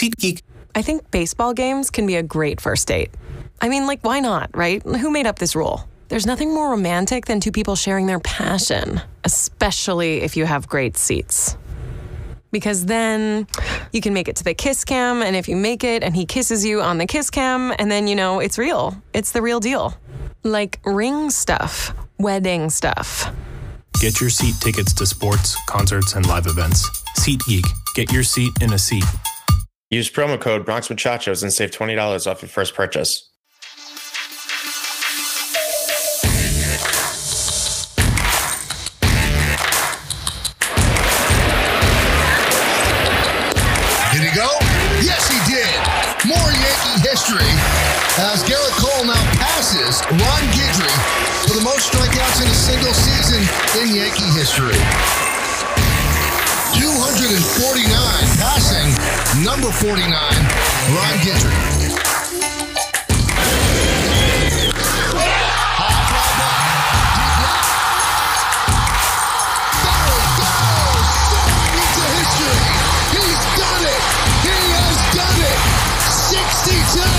SeatGeek. I think baseball games can be a great first date. I mean, like, why not, right? Who made up this rule? There's nothing more romantic than two people sharing their passion, especially if you have great seats. Because then you can make it to the kiss cam, and if you make it and he kisses you on the kiss cam, and then you know it's real. It's the real deal. Like ring stuff, wedding stuff. Get your seat tickets to sports, concerts, and live events. SeatGeek. Get your seat in a seat. Use promo code Bronx Muchachos and save $20 off your first purchase. Did he go? Yes, he did. More Yankee history as Gerrit Cole now passes Ron Guidry for the most strikeouts in a single season in Yankee history. 249 passing number 49, Ron Guidry. He's it. He has it. 62.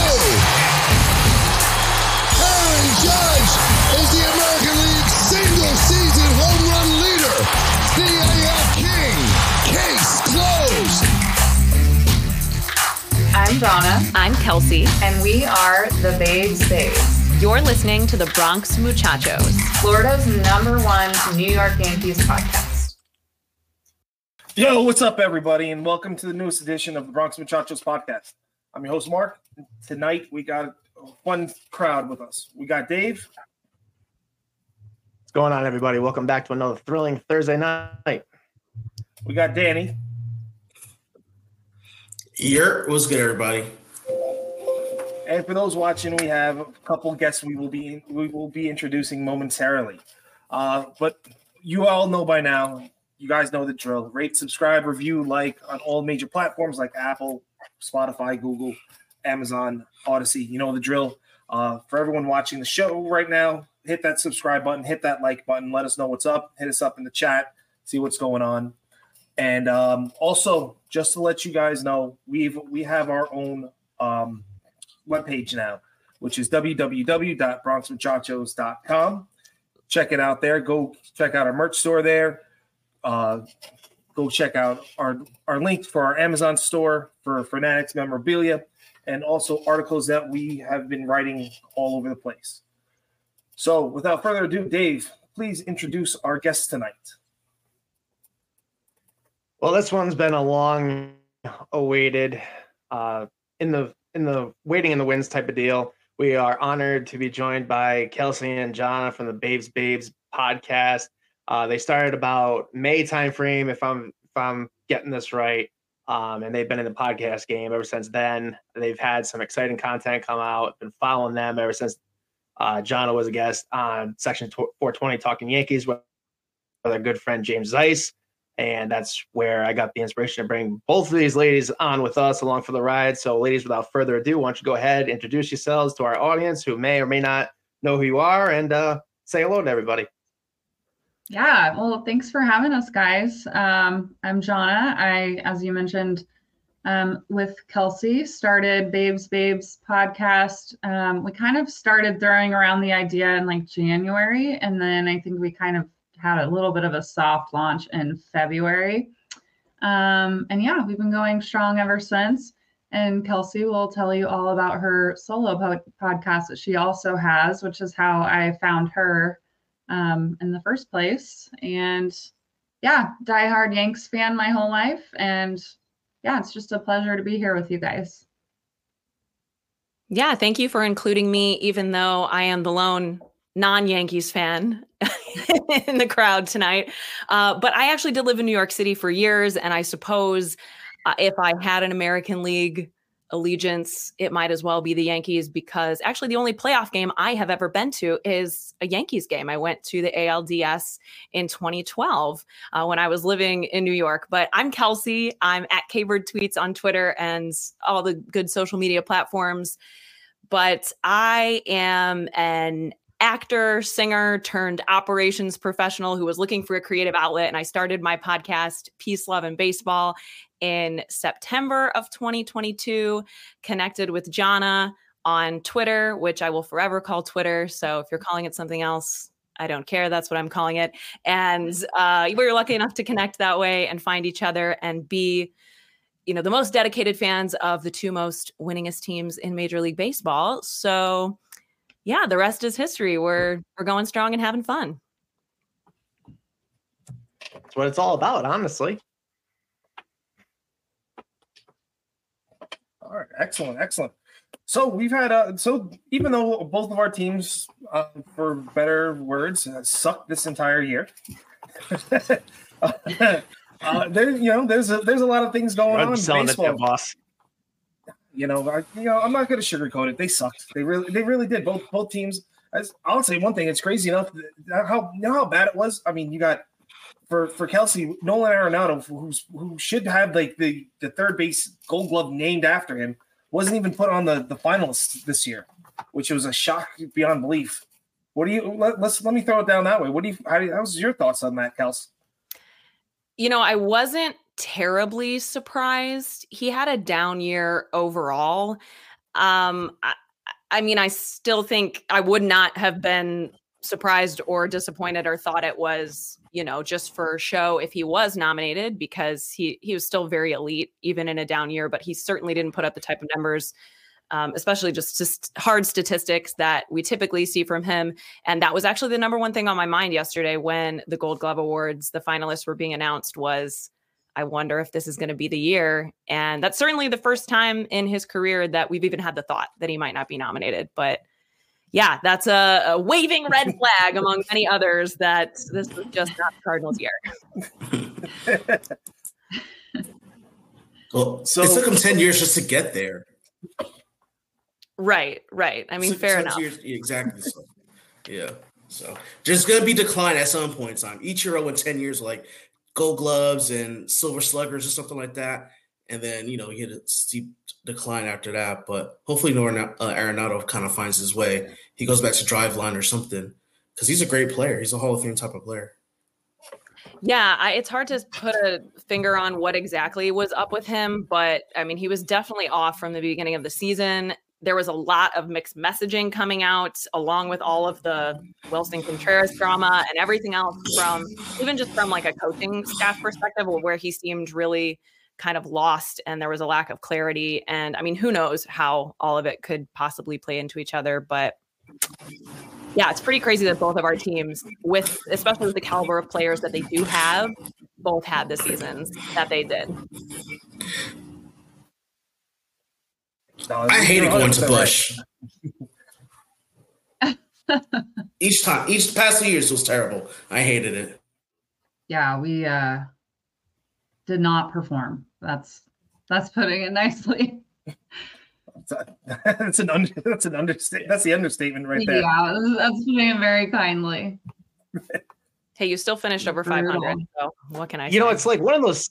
I'm Jonna, I'm Kelsey. and we are the Babes Babes, You're listening to the Bronx Muchachos. Florida's number one New York Yankees podcast. Yo, what's up, everybody, and welcome to the newest edition of the Bronx Muchachos podcast. I'm your host, Mark. Tonight, we got a fun crowd with us. We got Dave, What's going on, everybody? Welcome back to another thrilling Thursday night. we got Danny, Yer, what's good, everybody? and for those watching, we have a couple guests we will be we will be introducing momentarily. Uh, but you all know by now, you guys know the drill. Rate, subscribe, review, like on all major platforms like Apple, Spotify, Google, Amazon, Odyssey. You know the drill. Uh, for everyone watching the show right now, hit that subscribe button, hit that like button, let us know what's up, hit us up in the chat, see what's going on. And um, also, just to let you guys know, we've we have our own um, webpage now, which is www.bronxmuchachos.com. Check it out there. Go check out our merch store there. Uh, go check out our our link for our Amazon store for Fanatics memorabilia, and also articles that we have been writing all over the place. So, without further ado, Dave, please introduce our guest tonight. Well, this one's been a long awaited uh in the in the waiting in the wings type of deal. We are honored to be joined by Kelsey and Jonna from the Babes Babes podcast. Uh, they started about May timeframe, if I'm if I'm getting this right. Um, and they've been in the podcast game ever since then. They've had some exciting content come out. Been following them ever since uh, was a guest on Section 420 Talking Yankees with our good friend James Zeiss. And that's where I got the inspiration to bring both of these ladies on with us along for the ride. So, ladies, without further ado, why don't you go ahead, introduce yourselves to our audience who may or may not know who you are, and uh, say hello to everybody. Yeah, well, thanks for having us, guys. Um, I'm Jonna. I, as you mentioned, um, with Kelsey, started Babes Babes podcast. Um, we kind of started throwing around the idea in like January, and then I think we kind of had a little bit of a soft launch in February. Um, and yeah, we've been going strong ever since. And Kelsey will tell you all about her solo po- podcast that she also has, which is how I found her um, in the first place. And yeah, diehard Yanks fan my whole life. And yeah, it's just a pleasure to be here with you guys. Yeah, thank you for including me, even though I am the lone non Yankees fan in the crowd tonight. Uh, but I actually did live in New York City for years. And I suppose uh, if I had an American League allegiance, it might as well be the Yankees because actually the only playoff game I have ever been to is a Yankees game. I went to the ALDS in 2012 uh, when I was living in New York. But I'm Kelsey. I'm at Kburd Tweets on Twitter and all the good social media platforms. But I am an actor, singer turned operations professional who was looking for a creative outlet. And I started my podcast, Peace, Love, and Baseball, in September of 2022. Connected with Jonna on Twitter, which I will forever call Twitter. So if you're calling it something else, I don't care. That's what I'm calling it. And uh, we were lucky enough to connect that way and find each other and be, you know, the most dedicated fans of the two most winningest teams in Major League Baseball. So, yeah, the rest is history. We're we're going strong and having fun. That's what it's all about, honestly. All right, excellent, excellent. So we've had uh, so even though both of our teams, uh, for better words, uh, sucked this entire year. uh, there, you know, there's a, there's a lot of things going I'm on in selling it, baseball. there, boss. You know, I, you know, I'm not going to sugarcoat it. They sucked. They really, they really did. Both both teams. I'll say one thing. It's crazy enough how you know how bad it was. I mean, you got for for Kelsey Nolan Arenado, who's who should have like the the third base Gold Glove named after him, wasn't even put on the the finalists this year, which was a shock beyond belief. What do you let, let's let me throw it down that way. What do you how how's your thoughts on that, Kels? You know, I wasn't terribly surprised. He had a down year overall. Um, I, I mean, I still think I would not have been surprised or disappointed or thought it was, you know, just for show if he was nominated because he he was still very elite even in a down year, but he certainly didn't put up the type of numbers um, especially just, just hard statistics that we typically see from him. And that was actually the number one thing on my mind yesterday when the Gold Glove Awards, the finalists were being announced was I wonder if this is going to be the year. And that's certainly the first time in his career that we've even had the thought that he might not be nominated. But yeah, that's a, a waving red flag among many others that this is just not Cardinals' year. well, so it took him 10 years just to get there. Right, right. I mean, fair enough. Years, exactly. So, yeah. So just gonna be decline at some point in time. Ichiro in 10 years, like gold gloves and silver sluggers or something like that. And then, you know, he had a steep decline after that. But hopefully Nolan uh, Arenado kind of finds his way. He goes back to Driveline or something. Because he's a great player. He's a Hall of Fame type of player. Yeah, I, it's hard to put a finger on what exactly was up with him, but I mean, he was definitely off from the beginning of the season there was a lot of mixed messaging coming out along with all of the Willson Contreras drama and everything else from even just from like a coaching staff perspective where he seemed really kind of lost and there was a lack of clarity. And I mean who knows how all of it could possibly play into each other but yeah it's pretty crazy that both of our teams with especially with the caliber of players that they do have both had the seasons that they did no, I hated going to Busch. each time, each past two years was terrible. I hated it. Yeah, we uh did not perform. That's that's putting it nicely. that's an under, that's an understatement. That's the understatement right there. Yeah, that's putting it very kindly. hey, you still finished over 500. So what can I? You say? know, it's like one of those.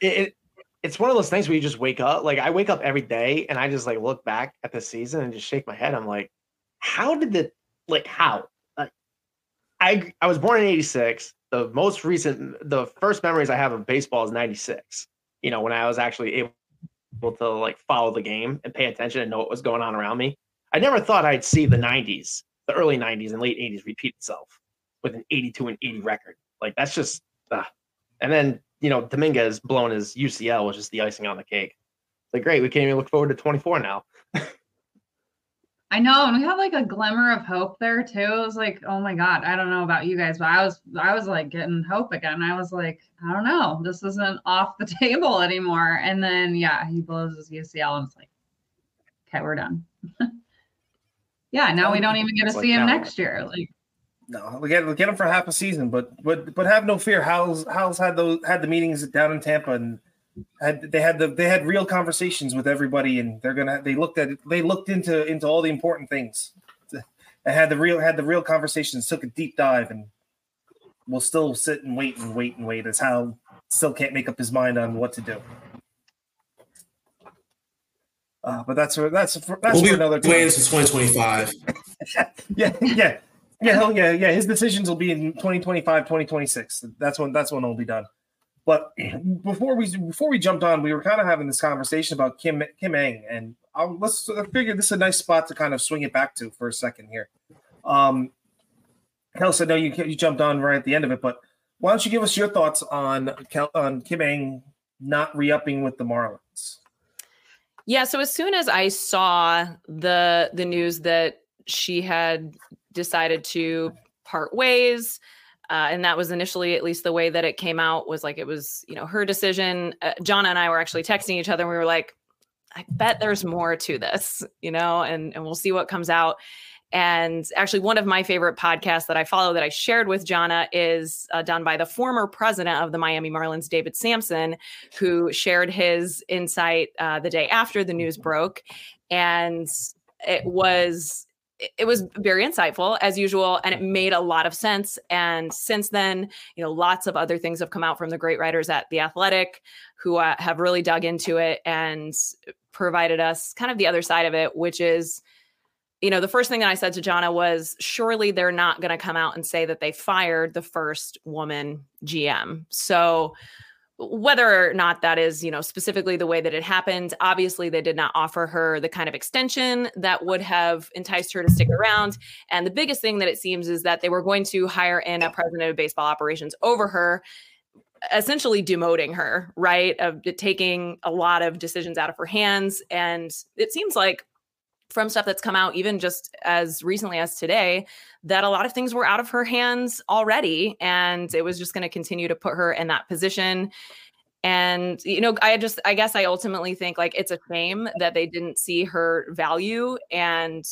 It, it's one of those things where you just wake up. Like I wake up every day and I just like look back at the season and just shake my head. I'm like, how did the like how? Like, I I was born in '86. The most recent, the first memories I have of baseball is '96. You know, when I was actually able to like follow the game and pay attention and know what was going on around me. I never thought I'd see the '90s, the early '90s and late '80s repeat itself with an 82 and 80 record. Like that's just, uh, and then you know, Dominguez blowing his UCL was just the icing on the cake. It's like, great, we can't even look forward to 24 now. I know, and we have like a glimmer of hope there too. It was like, oh my god, I don't know about you guys, but I was, I was like getting hope again. I was like, I don't know, this isn't off the table anymore. And then, yeah, he blows his UCL, and it's like, okay, we're done. yeah, now we don't even get to see him next year. Like, no, we get we get him for half a season, but but but have no fear. Hal's Hal's had those had the meetings down in Tampa and had they had the they had real conversations with everybody, and they're gonna they looked at they looked into into all the important things. They had the real had the real conversations, took a deep dive, and we'll still sit and wait and wait and wait as Hal still can't make up his mind on what to do. Uh, but that's that's that's we'll for another time. Waiting 2025. yeah, yeah, yeah, hell yeah, yeah. His decisions will be in 2025, 2026. That's when that's when it'll be done. But before we before we jumped on, we were kind of having this conversation about Kim Kim Ng, and I'll, let's I figure this is a nice spot to kind of swing it back to for a second here. Um, I know you you jumped on right at the end of it, but why don't you give us your thoughts on on Kim Ng not re-upping with the Marlins? Yeah, so as soon as I saw the the news that she had decided to part ways, uh, and that was initially at least the way that it came out was like it was you know her decision. Uh, John and I were actually texting each other, and we were like, I bet there's more to this, you know, and and we'll see what comes out. And actually, one of my favorite podcasts that I follow that I shared with Jonna is uh, done by the former president of the Miami Marlins, David Samson, who shared his insight uh, the day after the news broke. And it was it was very insightful as usual and it made a lot of sense and since then you know lots of other things have come out from the great writers at the athletic who uh, have really dug into it and provided us kind of the other side of it which is you know, the first thing that I said to Jonna was surely they're not going to come out and say that they fired the first woman GM. So, whether or not that is, you know, specifically the way that it happened, obviously they did not offer her the kind of extension that would have enticed her to stick around. And the biggest thing that it seems is that they were going to hire in a president of baseball operations over her essentially demoting her, right? Of taking a lot of decisions out of her hands. And it seems like from stuff that's come out even just as recently as today that a lot of things were out of her hands already and it was just going to continue to put her in that position. And you know i just i guess i ultimately think like it's a shame that they didn't see her value and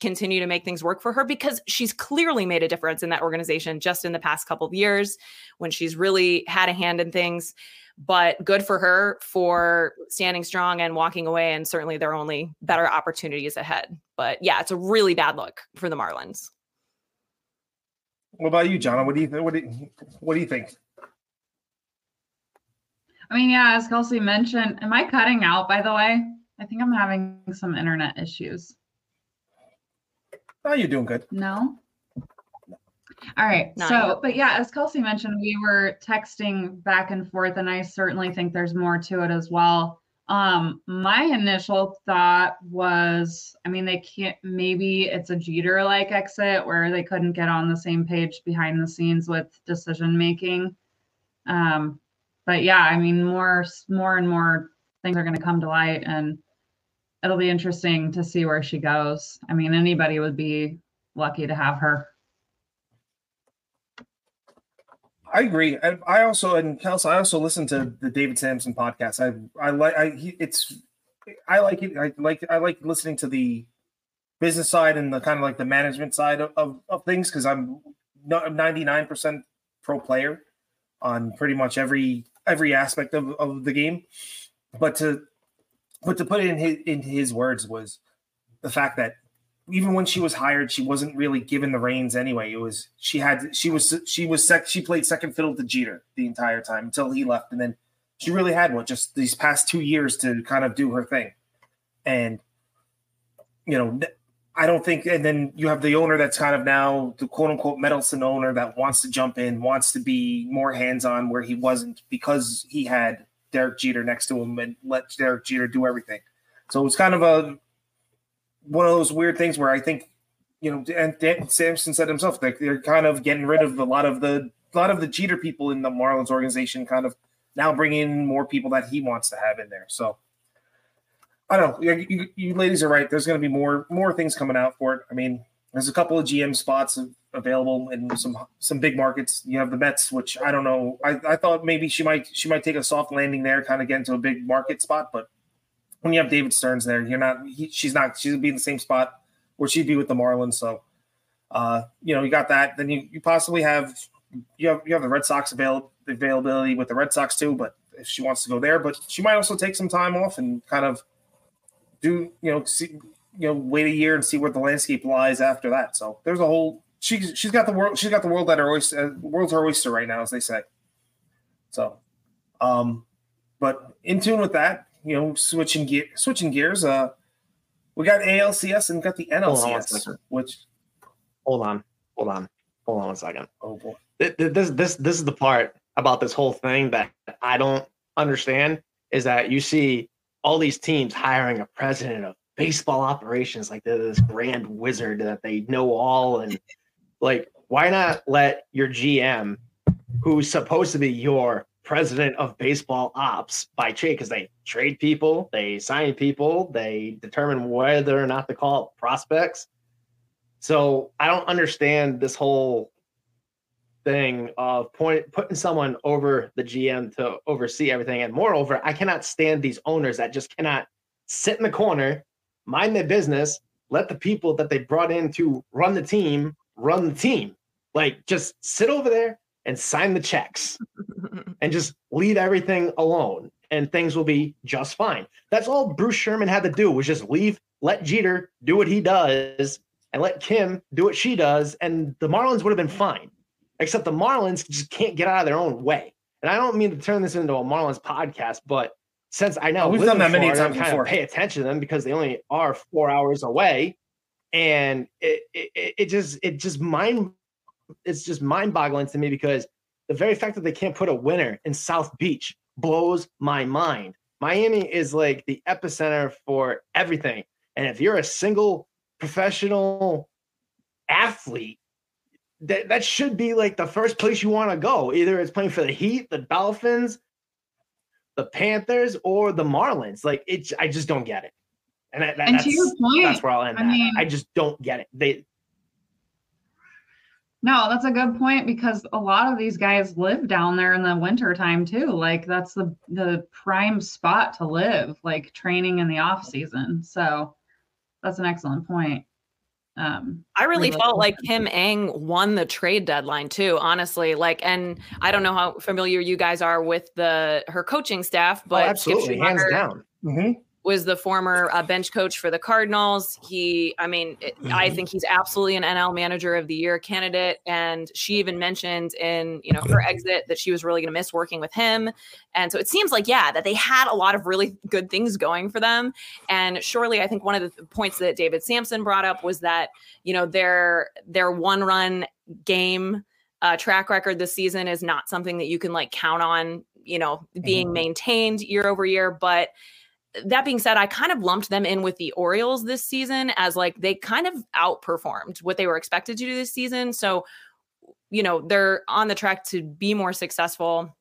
continue to make things work for her because she's clearly made a difference in that organization just in the past couple of years when she's really had a hand in things but good for her for standing strong and walking away. And certainly there are only better opportunities ahead. But yeah, it's a really bad look for the Marlins. What about you, John? What do you what do you, what do you think? I mean, yeah, as Kelsey mentioned, am I cutting out? By the way, I think I'm having some internet issues. Oh, you're doing good. No. All right. Nine. So, but yeah, as Kelsey mentioned, we were texting back and forth, and I certainly think there's more to it as well. Um, my initial thought was, I mean, they can't, maybe it's a Jeter like exit where they couldn't get on the same page behind the scenes with decision making. Um, but yeah, I mean, more, more and more things are going to come to light, and it'll be interesting to see where she goes. I mean, anybody would be lucky to have her. I agree. I, I also and Kelsey, I also listen to the David Samson podcast. I I like I he, it's I like it. I like I like listening to the business side and the kind of like the management side of, of, of things because I'm ninety nine percent pro player on pretty much every every aspect of, of the game. But to but to put it in his in his words was the fact that even when she was hired, she wasn't really given the reins anyway. It was she had she was she was sec, she played second fiddle to Jeter the entire time until he left, and then she really had what just these past two years to kind of do her thing. And you know, I don't think. And then you have the owner that's kind of now the quote unquote Medelson owner that wants to jump in, wants to be more hands on where he wasn't because he had Derek Jeter next to him and let Derek Jeter do everything. So it's kind of a one of those weird things where I think, you know, and Dan Samson said himself that they're kind of getting rid of a lot of the a lot of the Jeter people in the Marlins organization, kind of now bringing in more people that he wants to have in there. So I don't know. You, you ladies are right. There's going to be more more things coming out for it. I mean, there's a couple of GM spots available in some some big markets. You have the Mets, which I don't know. I, I thought maybe she might she might take a soft landing there, kind of get into a big market spot, but when you have David Stearns there, you're not. He, she's not. She'll be in the same spot where she'd be with the Marlins. So, uh, you know, you got that. Then you, you possibly have you have you have the Red Sox avail- availability with the Red Sox too. But if she wants to go there, but she might also take some time off and kind of do you know see you know wait a year and see where the landscape lies after that. So there's a whole she's she's got the world she's got the world at her oyster world's her oyster right now as they say. So, um, but in tune with that, you know, switching gear, switching gears. Uh, We got ALCS and got the Hold NLCS, second. which Hold on, hold on, hold on one second. oh boy, Th- th- This this this is the part about this whole thing that I don't understand is that you see all these teams hiring a president of baseball operations like they're this grand wizard that they know all and like why not let your GM who's supposed to be your president of baseball ops by trade because they trade people, they sign people, they determine whether or not to call prospects. So I don't understand this whole thing of point putting someone over the GM to oversee everything. And moreover, I cannot stand these owners that just cannot sit in the corner, mind their business, let the people that they brought in to run the team run the team. Like just sit over there and sign the checks and just leave everything alone and things will be just fine. That's all Bruce Sherman had to do was just leave, let Jeter do what he does and let Kim do what she does and the Marlins would have been fine. Except the Marlins just can't get out of their own way. And I don't mean to turn this into a Marlins podcast, but since I know We've live done that many times before. pay attention to them because they only are four hours away, and it it, it- it just it just mind it's just mind boggling to me because the very fact that they can't put a winner in South Beach blows my mind. Miami is like the epicenter for everything, and if you're a single professional athlete that that should be like the first place you want to go. Either it's playing for the Heat, the Dolphins, the Panthers, or the Marlins. Like it, I just don't get it. And, that, that- And that's, to your point, that's where I'll end. I mean- I just don't get it. They No, that's a good point because a lot of these guys live down there in the winter time too. Like that's the the prime spot to live, like training in the off season. So that's an excellent point. Um I really Really felt like Kim Ng won the trade deadline too, honestly. Like, and I don't know how familiar you guys are with the her coaching staff, oh, but Skip absolutely hands Schumaker down. hmm was the former uh, bench coach for the Cardinals. He, I mean, it, I think he's absolutely an NL Manager of the Year candidate. And she even mentioned in you know her exit that she was really going to miss working with him. And so it seems like yeah that they had a lot of really good things going for them. And surely, I think one of the points that David Samson brought up was that you know their their one run game uh, track record this season is not something that you can like count on you know being maintained year over year but that being said, I kind of lumped them in with the Orioles this season as like they kind of outperformed what they were expected to do this season. So, you know, they're on the track to be more successful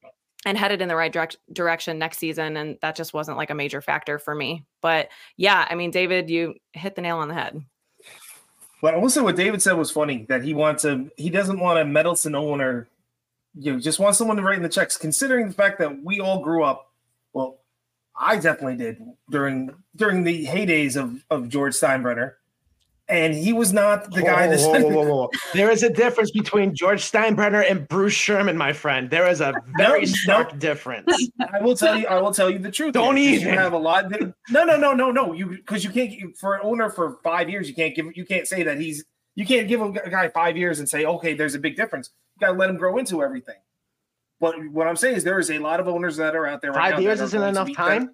and headed in the right direct- direction next season. And that just wasn't like a major factor for me. But yeah, I mean, David, you hit the nail on the head. But also, what David said was funny that he wants a he doesn't want a meddlesome owner. You know, just want someone to write in the checks. Considering the fact that we all grew up, I definitely did during during the heydays of of George Steinbrenner, and he was not the guy Whoa, that whoa, whoa, whoa. There is a difference between George Steinbrenner and Bruce Sherman, my friend. There is a very No, stark no. difference. I will tell you. I will tell you the truth. Don't here, even. Have a lot. No, no, no, no, no. You because you can't for an owner for five years. You can't give. You can't say that he's. You can't give a guy five years and say, okay, there's a big difference. You got to let him grow into everything. But what I'm saying is, there is a lot of owners that are out there. right Five now years isn't enough be- time.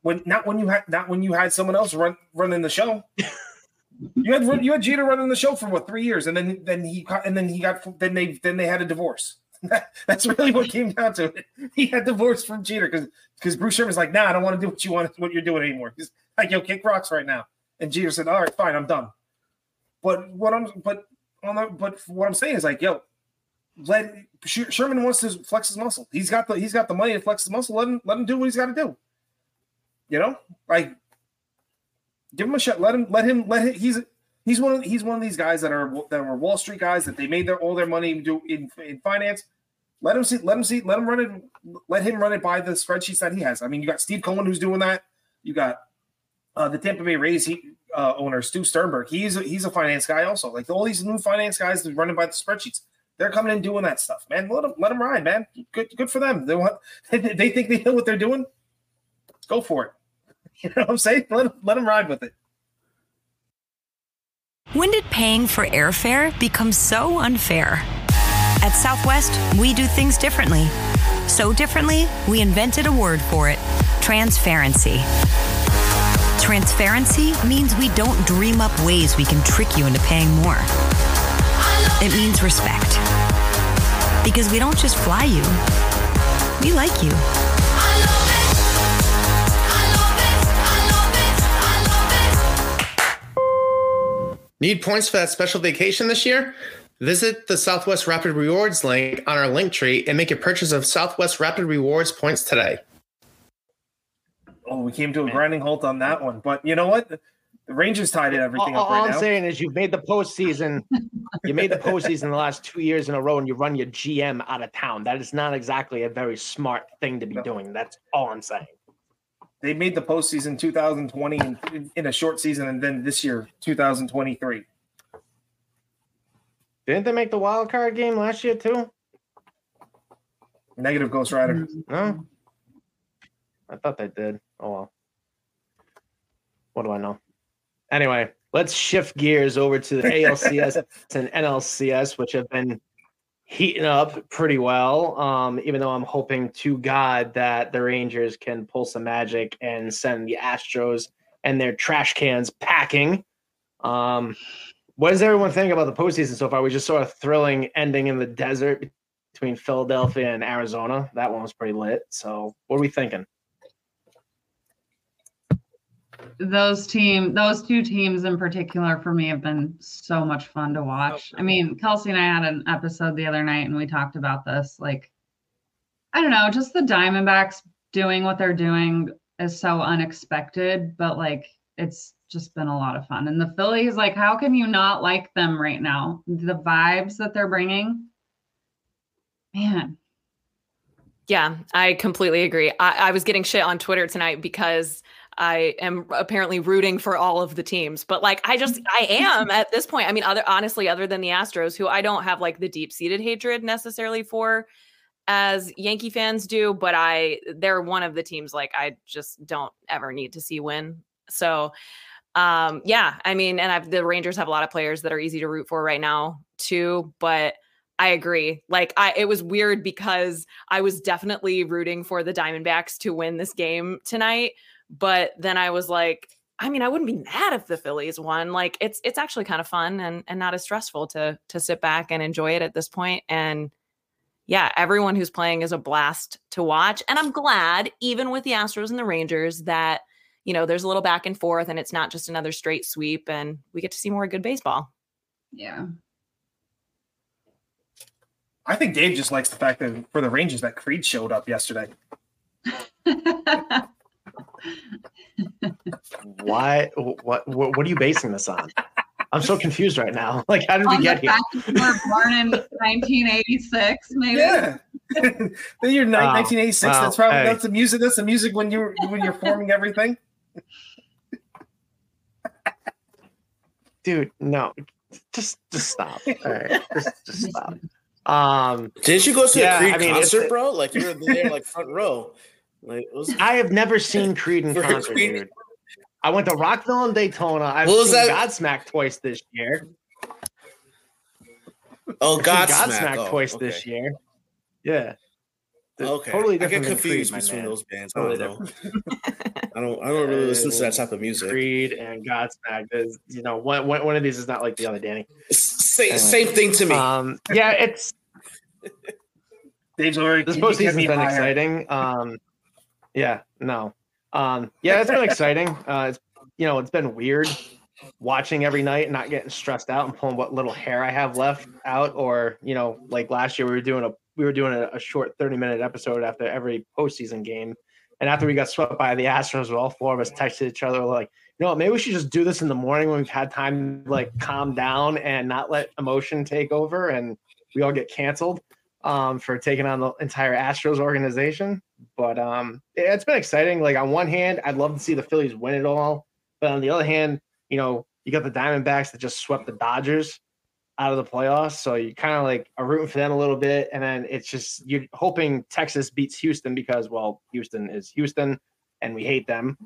When not when you had not when you had someone else run running the show. You had you had Jeter running the show for what three years, and then then he got- and then he got then they then they had a divorce. That's really what came down to it. He had divorced from Jeter because because Bruce Sherman's like, nah, I don't want to do what you want what you're doing anymore. He's like, yo, kick rocks right now. And Jeter said, all right, fine, I'm done. But what I'm but on the, but what I'm saying is like, yo, let Sherman wants to flex his muscle. He's got the he's got the money to flex his muscle. Let him let him do what he's got to do. You know, like give him a shot. Let him let him let him. He's he's one of he's one of these guys that are that are Wall Street guys that they made their all their money do in in finance. Let him see. Let him see. Let him run it. Let him run it by the spreadsheets that he has. I mean, you got Steve Cohen who's doing that. You got uh, the Tampa Bay Rays he, uh, owner Stu Sternberg. He's a, he's a finance guy also. Like all these new finance guys running by the spreadsheets. They're coming in doing that stuff, man. Let them let them ride, man. Good good for them. They want they think they know what they're doing. Go for it. You know what I'm saying? Let let them ride with it. When did paying for airfare become so unfair? At Southwest, we do things differently. So differently, we invented a word for it transparency. Transparency means we don't dream up ways we can trick you into paying more. It means respect. Because we don't just fly you, we like you. Need points for that special vacation this year? Visit the Southwest Rapid Rewards link on our link tree and make a purchase of Southwest Rapid Rewards points today. Oh, we came to a grinding halt on that one. But you know what? The Rangers tied it everything all, up right all I'm now. saying is you've made the postseason. you made the postseason the last two years in a row, and you run your GM out of town. That is not exactly a very smart thing to be doing. That's all I'm saying. They made the postseason 2020 in, in a short season, and then this year 2023. Didn't they make the wild card game last year too? Negative Ghost Rider. No, I thought they did. Oh well. What do I know? Anyway, let's shift gears over to the ALCS and NLCS, which have been heating up pretty well. Um, even though I'm hoping to God that the Rangers can pull some magic and send the Astros and their trash cans packing. Um, what does everyone think about the postseason so far? We just saw a thrilling ending in the desert between Philadelphia and Arizona. That one was pretty lit. So, what are we thinking? Those team those two teams in particular for me have been so much fun to watch. I mean kelsey and i had an episode the other night and we talked about this like i don't know just the diamondbacks doing what they're doing is so unexpected but like it's just been a lot of fun. And the phillies like how can you not like them right now? The vibes that they're bringing man. Yeah, I completely agree. I, I was getting shit on Twitter tonight because I am apparently rooting for all of the teams, but like I just I am at this point. I mean, other honestly, other than the Astros, who I don't have like the deep seated hatred necessarily for as Yankee fans do, but I they're one of the teams like I just don't ever need to see win. So um yeah, I mean, and I've the Rangers have a lot of players that are easy to root for right now too, but I agree. Like I it was weird because I was definitely rooting for the Diamondbacks to win this game tonight, but then I was like I mean, I wouldn't be mad if the Phillies won. Like it's it's actually kind of fun and and not as stressful to to sit back and enjoy it at this point. point and yeah, everyone who's playing is a blast to watch and I'm glad even with the Astros and the Rangers that you know, there's a little back and forth and it's not just another straight sweep and we get to see more good baseball. yeah I think Dave just likes the fact that for the Rangers that Creed showed up yesterday. Why? What? What? What are you basing this on? I'm so confused right now. Like, how did On we the get here? fact that you were born in 1986 maybe Yeah. then you're ni- Wow. 1986. Wow. That's probably Hey. that's the music. That's the music when you're when you're forming everything. dude no just just stop all right just, just stop um Didn't you go to Yeah, a Creed I mean, concert, bro? Like you were there, like front row. Like was. i have never seen creed in concert Creed? dude i went to rockville and daytona i've What was seen that? godsmack twice this year Oh, Godsmack. godsmack Oh, twice okay. this year yeah They're Okay, totally I get different confused Creed, between those bands. I Totally don't. I don't. I don't really listen to that type of music. creed and godsmack is you know one, one, one of these is not like the other danny Same, Anyway. same thing to me. um yeah it's Dave's already this postseason's be been higher. exciting. Um, yeah, no, um, yeah, it's been exciting. Uh, it's you know, it's been weird watching every night and not getting stressed out and pulling what little hair I have left out. Or you know, like last year we were doing a we were doing a, a short thirty minute episode after every postseason game, and after we got swept by the Astros, all four of us texted each other like. You know, what, maybe we should just do this in the morning when we've had time to like calm down and not let emotion take over, and we all get canceled um, for taking on the entire Astros organization. But um, it's been exciting. Like on one hand, I'd love to see the Phillies win it all, but on the other hand, you know, you got the Diamondbacks that just swept the Dodgers out of the playoffs, so you kind of like are rooting for them a little bit, and then it's just you're hoping Texas beats Houston because well, Houston is Houston, and we hate them.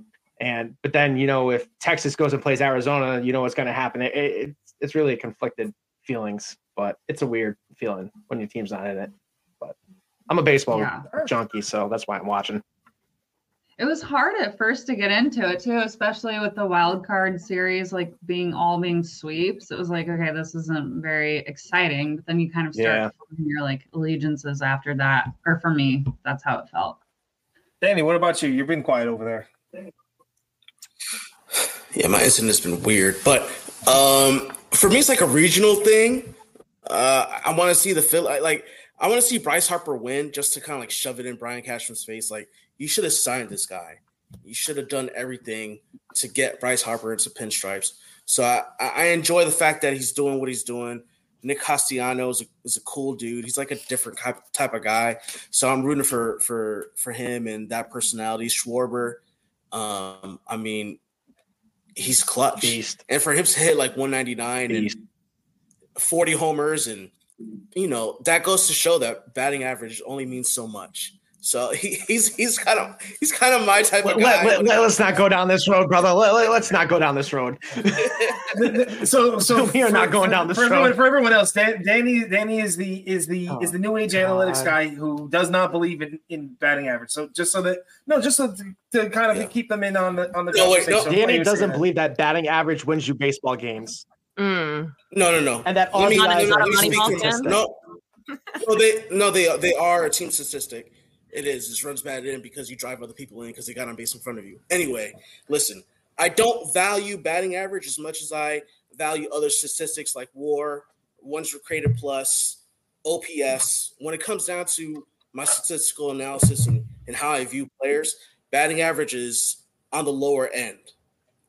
And but then you know if Texas goes and plays Arizona, you know what's going to happen. It, it, it's it's really conflicted feelings, but it's a weird feeling when your team's not in it. But I'm a baseball Yeah. junkie, so that's why I'm watching. it was hard at first to get into it too, especially with the wild card series like being all being sweeps. It was like, okay, this isn't very exciting. But then you kind of start Yeah. your like allegiances after that. Or for me, that's how it felt. Danny, what about you? You've been quiet over there. Yeah, my incident has been weird, but um, for me, it's like a regional thing. Uh, I want to see the Phil like I want to see Bryce Harper win just to kind of like shove it in Brian Cashman's face. Like you should have signed this guy. You should have done everything to get Bryce Harper into pinstripes. So I, I enjoy the fact that he's doing what he's doing. Nick Castellanos is a, is a cool dude. He's like a different type, type of guy. So I'm rooting for for for him and that personality. Schwarber, um, I mean, he's clutch. Beast. And for him to hit like 199 Beast. and 40 homers, and you know that goes to show that batting average only means so much. So he, he's he's kind of he's kind of my type of Let, guy. let, us not go down this road, brother. Let, let, us not go down this road. So, so We are for- not going for- down this for everyone, road. for everyone else. Dan, Danny, Danny is the is the oh, is the new age analytics guy who does not believe in, in batting average. So just so that no, just so to, to kind of Yeah. keep them in on the on the No, wait, no. Danny doesn't saying believe that batting average wins you baseball games. Mm. no, no, no. And that Let me- RBIs let me- are let me speak to fan? No, no, they no they they are a team statistic. It is. This runs bad in because you drive other people in because they got on base in front of you. Anyway, listen, I don't value batting average as much as I value other statistics like WAR, ones for created plus, OPS. When it comes down to my statistical analysis and, and how I view players, batting average is on the lower end.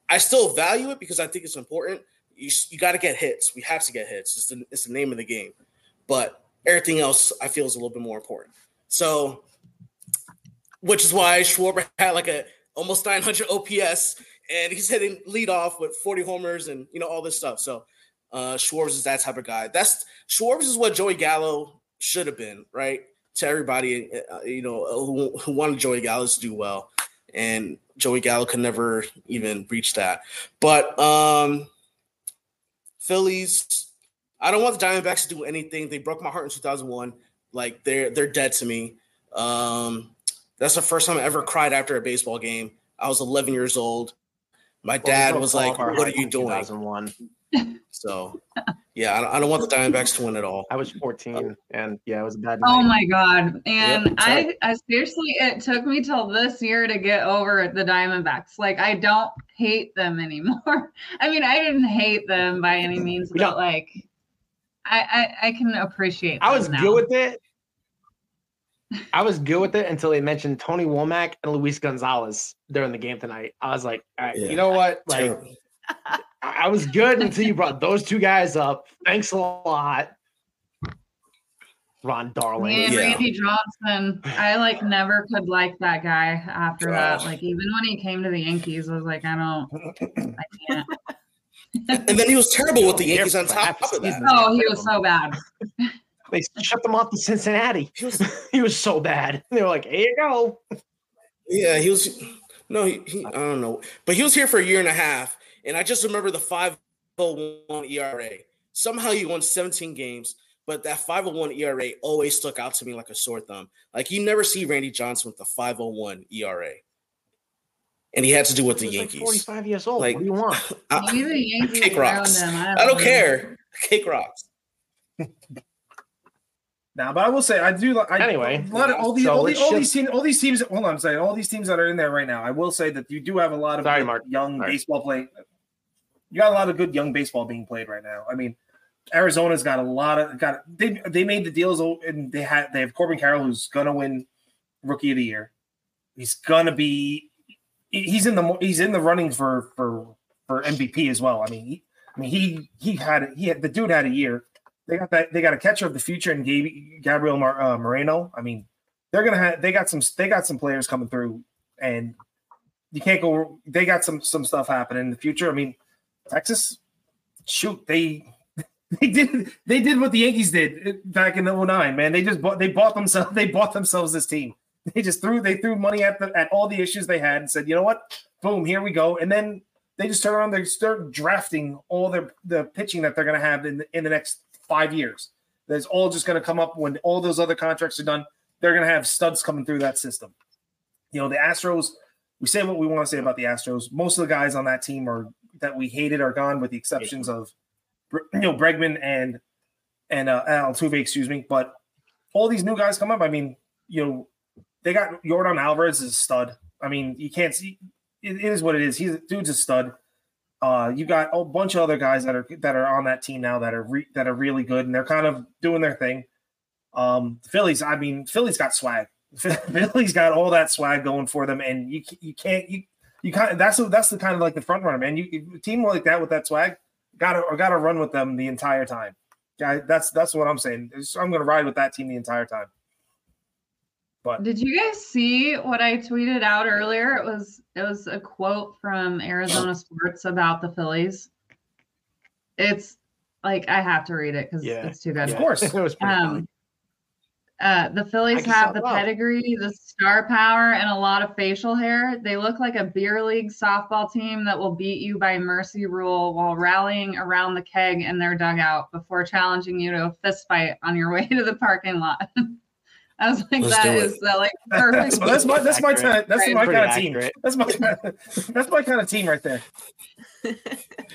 I still value it because I think it's important. You, you got to get hits. We have to get hits. It's the, it's the name of the game. But everything else I feel is a little bit more important. So, which is why Schwarber had like a almost 900 OPS and he's hitting lead off with 40 homers and you know all this stuff. So, uh, Schwartz is that type of guy. That's Schwartz is what Joey Gallo should have been, right? To everybody, uh, you know, who, who wanted Joey Gallo to do well, and Joey Gallo could never even reach that. But um, Phillies, I don't want the Diamondbacks to do anything. They broke my heart in 2001. Like they're they're dead to me. Um, that's the first time I ever cried after a baseball game. I was 11 years old. My dad was like, "What are you doing?" 2001. So, yeah, I don't, I don't want the Diamondbacks to win at all. I was 14, and yeah, it was a bad Oh my god! And Yep, I, I seriously, it took me till this year to get over the Diamondbacks. Like I don't hate them anymore. I mean, I didn't hate them by any means, We but like, I, I, I can appreciate. I was now. good with it. I was good with it until they mentioned Tony Womack and Luis Gonzalez during the game tonight. I was like, all right, Yeah. you know what? Like, Terrible. I I was good until you brought those two guys up. Thanks a lot, Ron Darling. Me and Yeah. Randy Johnson, I like never could like that guy after that. Like even when he came to the Yankees, I was like, I don't, I can't. And then he was terrible with the Yankees on top of that. season. Oh, he was so bad. They shipped him off to Cincinnati. He was, He was so bad. They were like, here you go. yeah, he was. No, he, he. I don't know, but he was here for a year and a half, and I just remember the 501 ERA. Somehow he won 17 games, but that 501 ERA always stuck out to me like a sore thumb. Like you never see Randy Johnson with the 501 ERA, and he had to do with the He was like Yankees. 45 years old. Like- what do you want? I, Maybe the Yankees Kick ruined rocks. him. I don't know. care. Kick rocks. Now, but I will say I do. like- I, Anyway, a lot of all these, so all, all these teams, all these teams. Hold on, I'm saying all these teams that are in there right now. I will say that you do have a lot of Sorry, young Sorry. baseball play. You got a lot of good young baseball being played right now. I mean, Arizona's got a lot of got. They they made the deals oh, and they had they have Corbin Carroll who's gonna win Rookie of the Year. He's gonna be. He's in the he's in the running for for for MVP as well. I mean, he, I mean he he had he had the dude had a year. They got that. They got a catcher of the future and Gabriel Mar, uh, Moreno. I mean, they're gonna have. They got some. They got some players coming through, and you can't go. They got some some stuff happening in the future. I mean, Texas, shoot, they they did they did what the Yankees did back in 09, man. They just bought they bought themselves they bought themselves this team. They just threw they threw money at the at all the issues they had and said, you know what, boom, here we go. And then they just turn around, they start drafting all their the pitching that they're gonna have in the, in the next five years. That's all just gonna come up when all those other contracts are done. They're gonna have studs coming through that system. You know, the Astros we say what we want to say about the Astros. Most of the guys on that team are that we hated are gone, with the exceptions of you know Bregman and and uh, Altuve, excuse me. But all these new guys come up. I mean, you know, they got Yordan Alvarez is a stud. I mean, you can't see it is what it is. He's dude's a stud. Uh, you got a bunch of other guys that are that are on that team now that are re, that are really good and they're kind of doing their thing. Um, Phillies, I mean, Philly's got swag. Philly's got all that swag going for them, and you you can't you you kind of that's that's the kind of like the front runner, man. You team like that with that swag, gotta gotta run with them the entire time. Yeah, that's that's what I'm saying. I'm gonna ride with that team the entire time. But did you guys see what I tweeted out earlier? It was it was a quote from Arizona Sports about the Phillies. It's like I have to read it because yeah. it's too good. Of course, it was um, uh, the Phillies have the pedigree, the star power, and a lot of facial hair. They look like a beer league softball team that will beat you by mercy rule while rallying around the keg in their dugout before challenging you to a fist fight on your way to the parking lot. I was like, Let's that is the, uh, like perfect. that's, my that's my kind that's my kind of team. That's my that's my kind of team right there.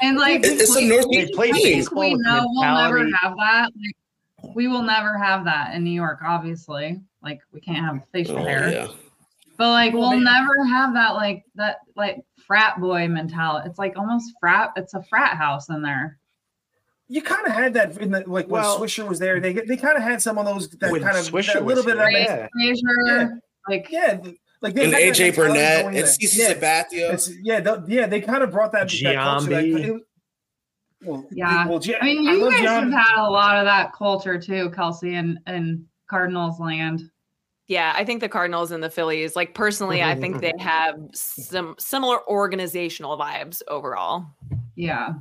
And like it's we, a North we, we, we know we'll never have that. Like we will never have that in New York, obviously. Like we can't have facial oh, hair. Yeah. But like we'll oh, never have that like that like frat boy mentality. It's like almost frat. It's a frat house in there. You kind of had that in the like well, when Swisher was there. They they kind of had some of those that kind of Swisher that little bit of yeah. yeah. like yeah. Like and AJ Burnett and CC yeah. Sabathia. Yeah, yeah, they kind of brought that. Giambi. That well, yeah. Well, I mean, you I guys John. have had a lot of that culture too, Kelsey, and and Cardinals land. Yeah, I think the Cardinals and the Phillies, like personally, I think they have some similar organizational vibes overall. Yeah.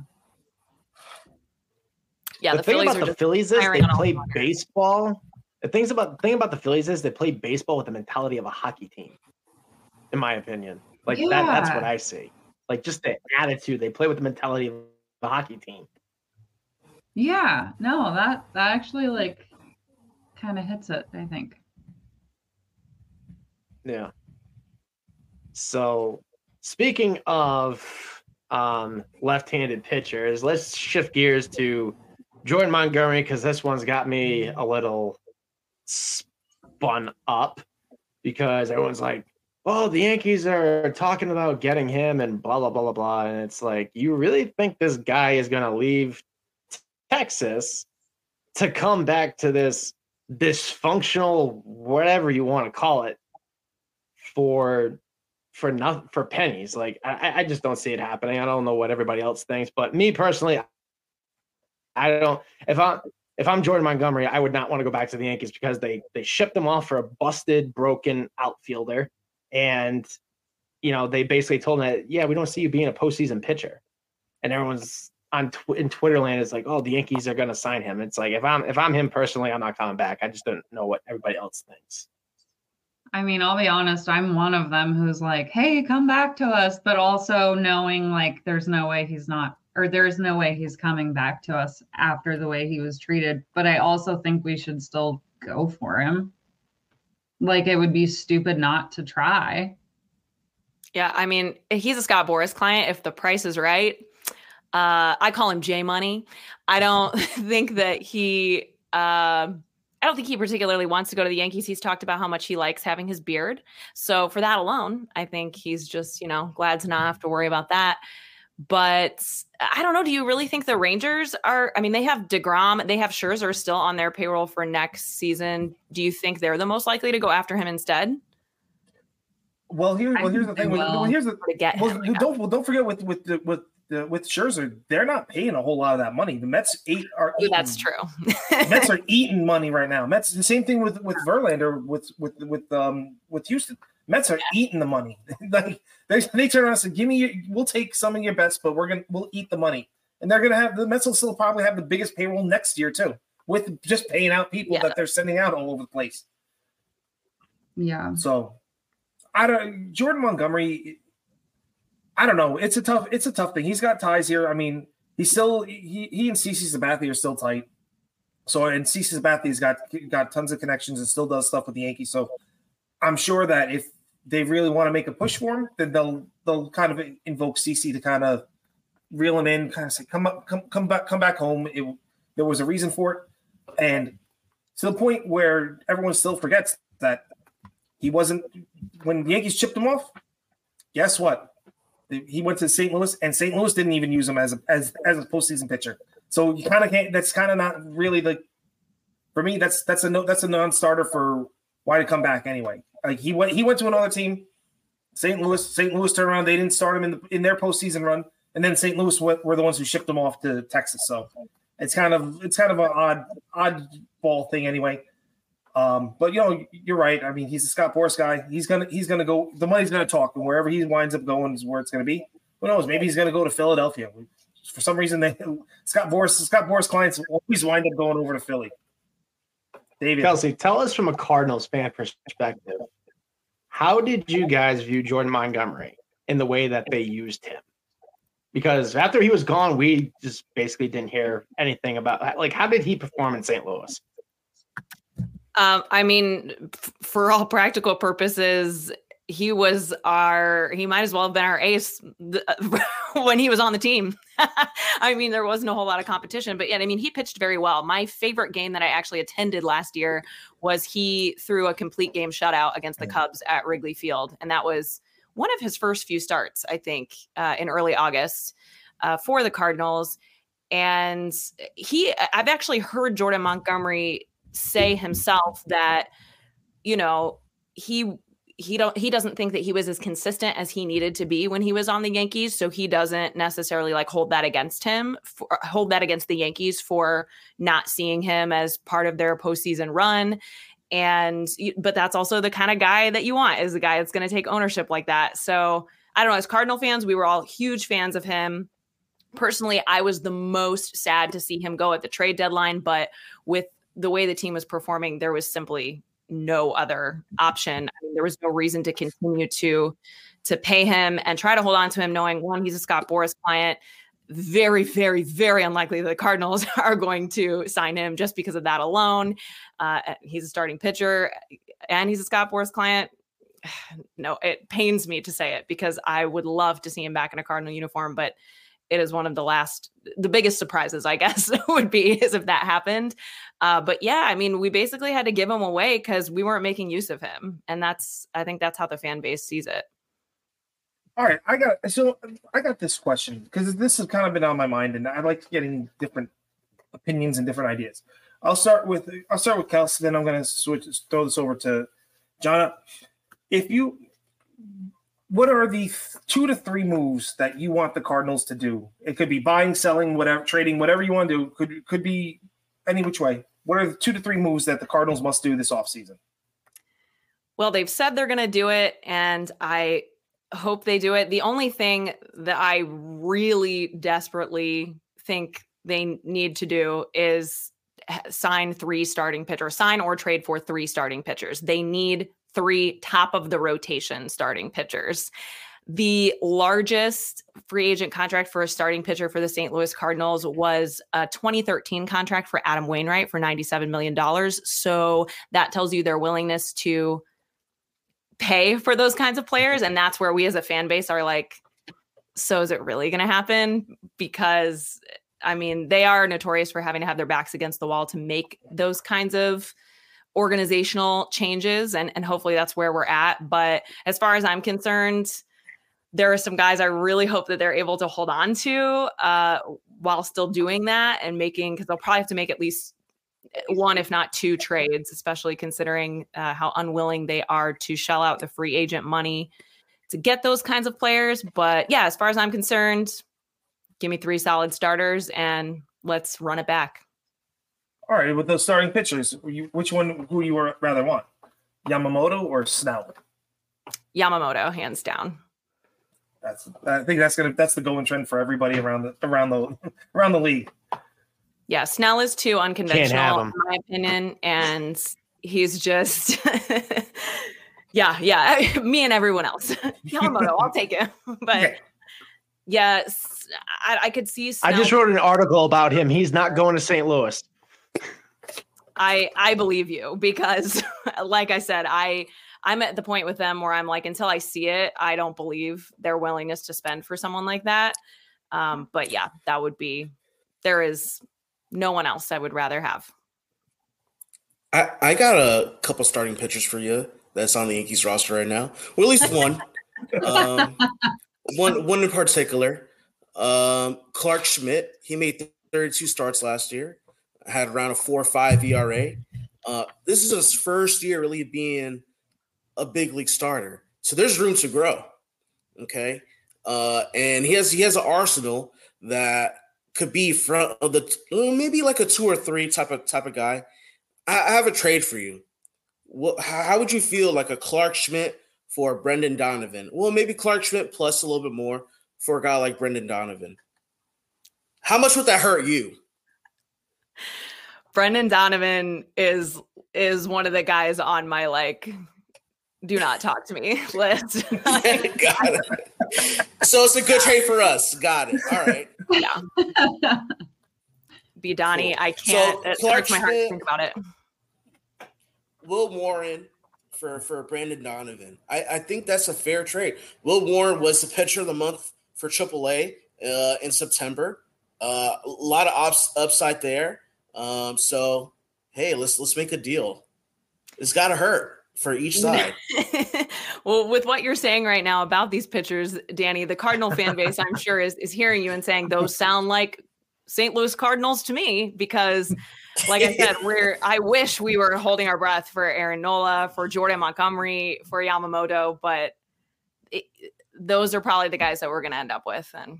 Yeah, the, the thing Phillies about the Phillies is they play baseball. The things about the thing about the Phillies is they play baseball with the mentality of a hockey team. In my opinion, like yeah. that, that's what I see. Like just the attitude they play with the mentality of a hockey team. Yeah, no, that that actually like kind of hits it, I think. Yeah. So, speaking of um, left-handed pitchers, let's shift gears to Jordan Montgomery because this one's got me a little spun up because everyone's like, oh, the Yankees are talking about getting him and blah, blah, blah, blah, blah. And it's like, you really think this guy is going to leave Texas to come back to this dysfunctional, whatever you want to call it, for for nothing for pennies. Like I, I just don't see it happening. I don't know what everybody else thinks, but me personally, I don't. If I'm if I'm Jordan Montgomery, I would not want to go back to the Yankees because they they shipped him off for a busted, broken outfielder and you know they basically told him that yeah we don't see you being a postseason pitcher, and everyone's on tw- in Twitter land is like oh the Yankees are going to sign him. It's like if I'm if I'm him personally, I'm not coming back. I just don't know what everybody else thinks. I mean, I'll be honest, I'm one of them who's like, hey, come back to us, but also knowing like there's no way he's not, or there's no way he's coming back to us after the way he was treated. But I also think we should still go for him. Like it would be stupid not to try. Yeah, I mean, he's a Scott Boras client. If the price is right, uh, I call him J Money. I don't think that he. Uh, I don't think he particularly wants to go to the Yankees. He's talked about how much he likes having his beard. So for that alone, I think he's just you know glad to not have to worry about that. But I don't know. Do you really think the Rangers are? I mean, they have Degrom, they have Scherzer still on their payroll for next season. Do you think they're the most likely to go after him instead? Well, here, well, here's the thing. Well, here's the get well, don't well, don't forget with with the, with the, with Scherzer, they're not paying a whole lot of that money. The Mets eight are eating, that's true. Mets are eating money right now. Mets the same thing with with Verlander with with with um with Houston. Mets are yeah. eating the money. like they, they turn around and say, "Give me, your, we'll take some of your bets, but we're gonna we'll eat the money." And they're gonna have the Mets will still probably have the biggest payroll next year too, with just paying out people yeah. that they're sending out all over the place. Yeah. So, I don't Jordan Montgomery. I don't know. It's a tough. It's a tough thing. He's got ties here. I mean, he's still he he and CC Sabathia are still tight. So and CC Sabathia's got got tons of connections and still does stuff with the Yankees. So I'm sure that if they really want to make a push for him, then they'll they'll kind of invoke CC to kind of reel him in, kind of say, "Come up, come come back, come back home." It, there was a reason for it, and to the point where everyone still forgets that he wasn't when the Yankees chipped him off. Guess what? He went to St. Louis, and St. Louis didn't even use him as a as as a postseason pitcher. So you kind of can't. That's kind of not really the. For me, that's that's a no. That's a non-starter for why to come back anyway. Like he went he went to another team, St. Louis. St. Louis turned around. They didn't start him in the, in their postseason run, and then St. Louis were the ones who shipped him off to Texas. So it's kind of it's kind of an odd odd ball thing anyway. Um, but you know, you're right. I mean, he's a Scott Boras guy. He's gonna he's gonna go. The money's gonna talk, and wherever he winds up going is where it's gonna be. Who knows? Maybe he's gonna go to Philadelphia. For some reason, they Scott Boras Scott Boras clients always wind up going over to Philly. David Kelsey, tell us from a Cardinals fan perspective, how did you guys view Jordan Montgomery in the way that they used him? Because after he was gone, we just basically didn't hear anything about like how did he perform in St. Louis? Um, I mean, f- for all practical purposes, he was our he might as well have been our ace when he was on the team. I mean, there wasn't a whole lot of competition, but yet, I mean, he pitched very well. My favorite game that I actually attended last year was he threw a complete game shutout against the Cubs at Wrigley Field, and that was one of his first few starts, I think, uh, in early August uh, for the Cardinals. And he, I've actually heard Jordan Montgomery say himself that, you know, he he don't he doesn't think that he was as consistent as he needed to be when he was on the Yankees so he doesn't necessarily like hold that against him for, uh, hold that against the Yankees for not seeing him as part of their postseason run. And but that's also the kind of guy that you want is the guy that's going to take ownership like that. So I don't know as Cardinal fans we were all huge fans of him. Personally I was the most sad to see him go at the trade deadline but with the way the team was performing there was simply no other option. I there was no reason to continue to to pay him and try to hold on to him, knowing one, he's a Scott Boras client. Very, very, very unlikely the Cardinals are going to sign him just because of that alone. Uh, he's a starting pitcher and he's a Scott Boras client. No, it pains me to say it because I would love to see him back in a Cardinal uniform, but it is one of the last the biggest surprises i guess would be is if that happened. Uh, but yeah i mean we basically had to give him away because we weren't making use of him and that's i think that's how the fan base sees it. All right i got so i got this question because this has kind of been on my mind and i like getting different opinions and different ideas. I'll start with i'll start with kelsey then i'm going to switch throw this over to john if you what are the two to three moves that you want the Cardinals to do? It could be buying, selling, whatever, trading, whatever you want to do. Could could be any which way. What are the two to three moves that the Cardinals must do this offseason? Well, they've said they're going to do it, and I hope they do it. The only thing that I really desperately think they need to do is eh, sign three starting pitchers, sign or trade for three starting pitchers. They need three top of the rotation starting pitchers. The largest free agent contract for a starting pitcher for the St. Louis Cardinals was a 2013 contract for Adam Wainwright for $97 million. So that tells you their willingness to pay for those kinds of players. And that's where we as a fan base are like, so is it really going to happen? Because I mean, they are notorious for having to have their backs against the wall to make those kinds of organizational changes and and hopefully that's where we're at. But as far as i'm concerned there are some guys i really hope that they're able to hold on to uh, while still doing that and making because they'll probably have to make at least one if not two trades especially considering uh, how unwilling they are to shell out the free agent money to get those kinds of players. But yeah as far as i'm concerned give me three solid starters and let's run it back all right, with those starting pitchers, which one who you rather want, Yamamoto or Snell? Yamamoto, hands down. That's I think that's gonna that's the going trend for everybody around the around the around the league. Yeah, Snell is too unconventional in my opinion, and he's just yeah, yeah. Me and everyone else. Yamamoto, I'll take him, But yeah. yes, I, I could see. Snell. I just wrote an article about him. He's not going to St. Louis. I I believe you because like I said, I I'm at the point with them where I'm like, until I see it, I don't believe their willingness to spend for someone like that. Um, but yeah, that would be. There is no one else I would rather have. I, I got a couple starting pitchers for you that's on the Yankees roster right now. Well, at least one. um, one one in particular. Um, Clarke Schmidt. He made 32 starts last year. Had around a four or five ERA. Uh, this is his first year really being a big league starter. So there's room to grow. Okay. Uh, and he has he has an arsenal that could be front of the maybe like a two or three type of type of guy. I, I have a trade for you. What how, how would you feel like a Clarke Schmidt for Brendan Donovan? Well, maybe Clarke Schmidt plus a little bit more for a guy like Brendan Donovan. How much would that hurt you? Brendan Donovan is is one of the guys on my like do not talk to me list. Got it. So it's a good trade for us. Got it. All right. Yeah. Be Donnie. Cool. I can't. So, it Clarke hurts my heart to think about it. Will Warren for for Brendan Donovan. I, I think that's a fair trade. Will Warren was the pitcher of the month for AAA uh, in September. Uh, a lot of ups, upside there. Um, so hey, let's let's make a deal. It's got to hurt for each side. well, with what you're saying right now about these pitchers, Danny, the Cardinal fan base, I'm sure, is, is hearing you and saying those sound like St. Louis Cardinals to me because, like I said, we're I wish we were holding our breath for Aaron Nola, for Jordan Montgomery, for Yamamoto, but it, those are probably the guys that we're going to end up with, and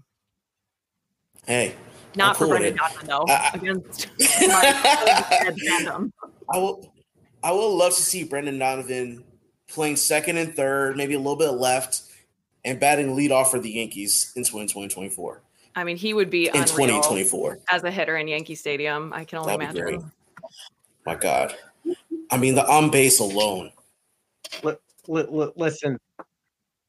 Hey, not for Brendan. Donovan though. I- I- against my. I will I would love to see Brendan Donovan playing second and third, maybe a little bit left, and batting lead off for the Yankees in 2024. I mean, he would be In 2024. as a hitter in Yankee Stadium. I can only That'd be imagine. great. My God. I mean, the on base alone. li- li- li- listen,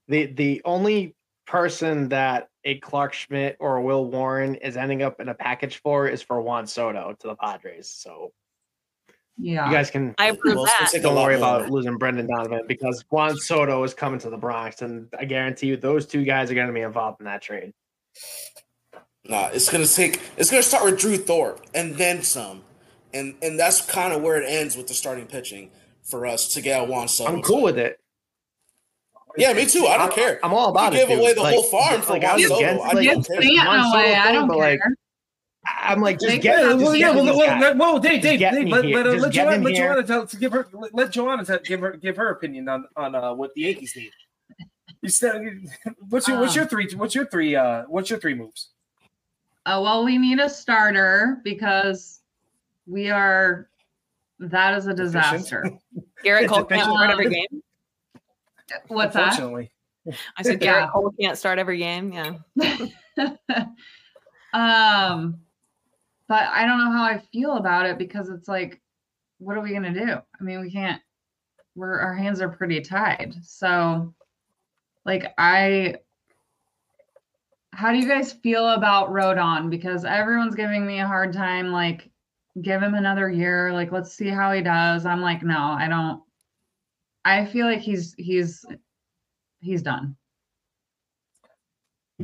the the only person that a Clarke Schmidt or a Will Warren is ending up in a package for is for Juan Soto to the Padres. So Yeah. you guys can I approve Well, it's that. don't worry about losing Brendan Donovan because Juan Soto is coming to the Bronx, and I guarantee you those two guys are going to be involved in that trade. Nah, it's gonna take. It's gonna start with Drew Thorpe and then some, and and that's kind of where it ends with the starting pitching for us to get Juan Soto. I'm cool with it. Yeah, me too. I don't I'm- care. I'm all about you it. give away the Like- whole farm for like, Juan I'm Soto. against, I don't care. Juan Soto away. I don't but, like, care. I'm like, just get, Yeah, well, yeah, well, well, let- whoa, Dave, Dave, Dave, me let, let, uh, let, Jonna, let. Jonna tell, to give her let, let Jonna tell, give her give her opinion on on uh, what the Yankees need. You said, what's your what's Ah. your three what's your three uh what's your three moves? Uh, well, we need a starter because we are. That is a disaster. Gerrit Cole can't Deficient. start every game. What's that? I said Yeah. Gerrit Cole can't start every game. Yeah. um, but I don't know how I feel about it because it's like, what are we gonna do? I mean, we can't. We're our hands are pretty tied. So, like, I. How do you guys feel about Rodon? Because everyone's giving me a hard time. Like, give him another year. Like, let's see how he does. I'm like, no, I don't. I feel like he's he's he's done.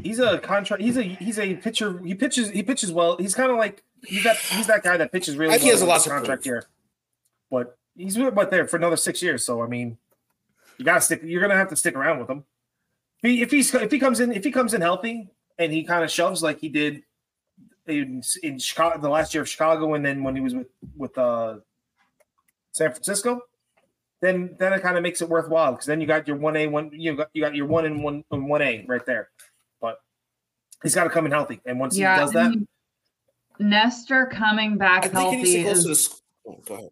he's a contract. He's a he's a pitcher. He pitches he pitches well. He's kind of like he's that he's that guy that pitches really I well. he has a in lot his to contract here, but he's what there for another six years. So I mean, you gotta stick. You're gonna have to stick around with him. If he if he's if he comes in if he comes in healthy and he kind of shoves like he did in in Chicago the last year of Chicago and then when he was with with uh San Francisco, then then it kind of makes it worthwhile because then you got your one A one you got you got your one and one and one A right there. But he's got to come in healthy, and once he does that, mean, Nestor coming back I think he needs to healthy go is s- Oh, go ahead.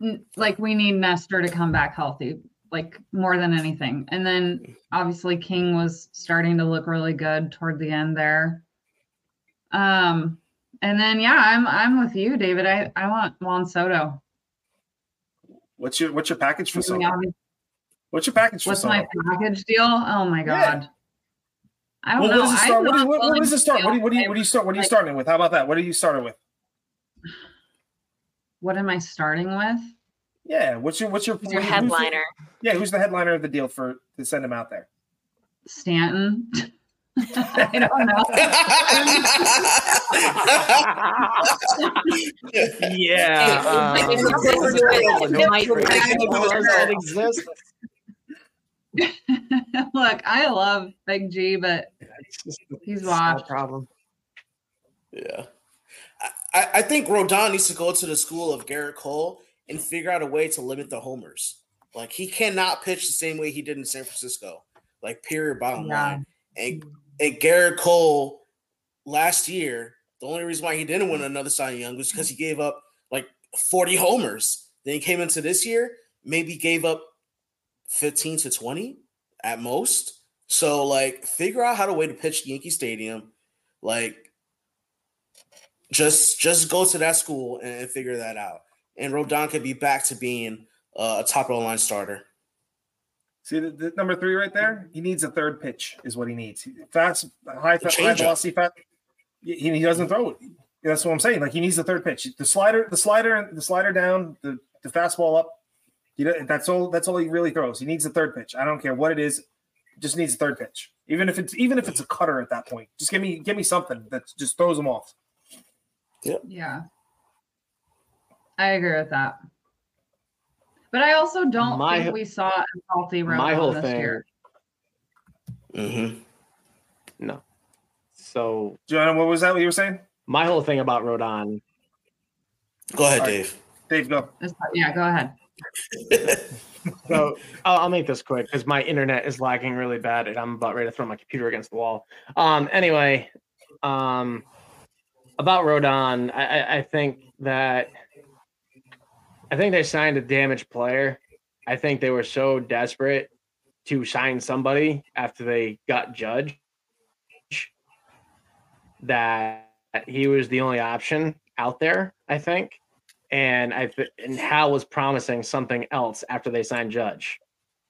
n- like we need Nestor to come back healthy, like more than anything. And then obviously King was starting to look really good toward the end there. Um, and then yeah, I'm I'm with you, David. I I want Juan Soto. What's your what's your package for I mean, What's your package for What's Soto? my package deal? Oh my Yeah. god. I don't Well, know. what does it start? What, do you, what, what does it start? What do you what do you what do you start? What are you Like- starting with? How about that? What are you starting with? What am I starting with? Yeah, what's your what's your, Who's your who's the- headliner? yeah, who's the headliner of the deal for to send him out there? Stanton. I don't know. Yeah. Hey, if it's gonna do it, it might- that exists. Look, I love Big G, but he's No washed. problem. Yeah. I, I think Rodon needs to go to the school of Gerrit Cole and figure out a way to limit the homers. Like he cannot pitch the same way he did in San Francisco. Like period bottom Yeah. line. And mm-hmm. And Gerrit Cole last year, the only reason why he didn't win another Cy Young was because he gave up like 40 homers. Then he came into this year, maybe gave up 15 to 20 at most. So like figure out how to way to pitch Yankee Stadium. Like just just go to that school and, and figure that out. And Rodon could be back to being uh, a top of the line starter. See the, the number three right there? He needs a third pitch, is what he needs. Fast, high, high velocity, fast. He, he doesn't throw it. That's what I'm saying. Like he needs the third pitch. The slider, the slider, the slider down, the, the fastball up. You know, that's all. That's all he really throws. He needs a third pitch. I don't care what it is. Just needs a third pitch. Even if it's even if it's a cutter at that point, just give me give me something that just throws him off. Yeah. Yeah. I agree with that. But I also don't My- think we saw a healthy run My whole this thing. year. Mm-hmm. No. So Jonna, what was that? What you were saying? my whole thing about Rodon Go ahead, All right. Dave. Dave, go. Yeah, go ahead. So I'll, I'll make this quick because my internet is lagging really bad, and I'm about ready to throw my computer against the wall. Um. Anyway, um, about Rodon, I, I, I think that I think they signed a damaged player. I think they were so desperate to sign somebody after they got Judge that he was the only option out there. I think and I th- and Hal was promising something else after they signed Judge.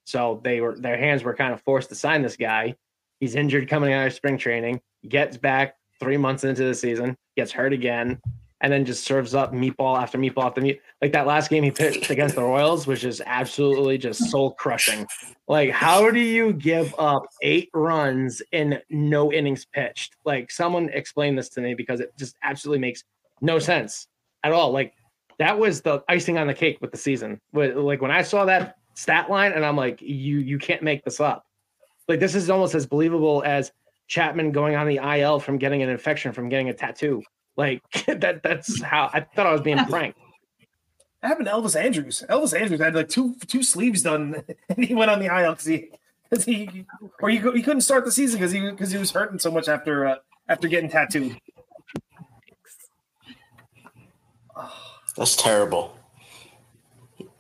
So they were their hands were kind of forced to sign this guy. He's injured coming out of spring training, gets back three months into the season, gets hurt again, and then just serves up meatball after meatball after meat. Like that last game he pitched against the Royals, which is absolutely just soul crushing. Like, how do you give up eight runs in no innings pitched? Like, someone explain this to me because it just absolutely makes no sense at all. Like, that was the icing on the cake with the season. Like when I saw that stat line, and I'm like, you you can't make this up. Like this is almost as believable as Chapman going on the IL from getting an infection from getting a tattoo. Like that that's how I thought I was being pranked. That happened to Elvis Andrus. Elvis Andrus had like two two sleeves done, and he went on the IL because he, cause he or he, he couldn't start the season because he because he was hurting so much after uh, after getting tattooed. That's terrible.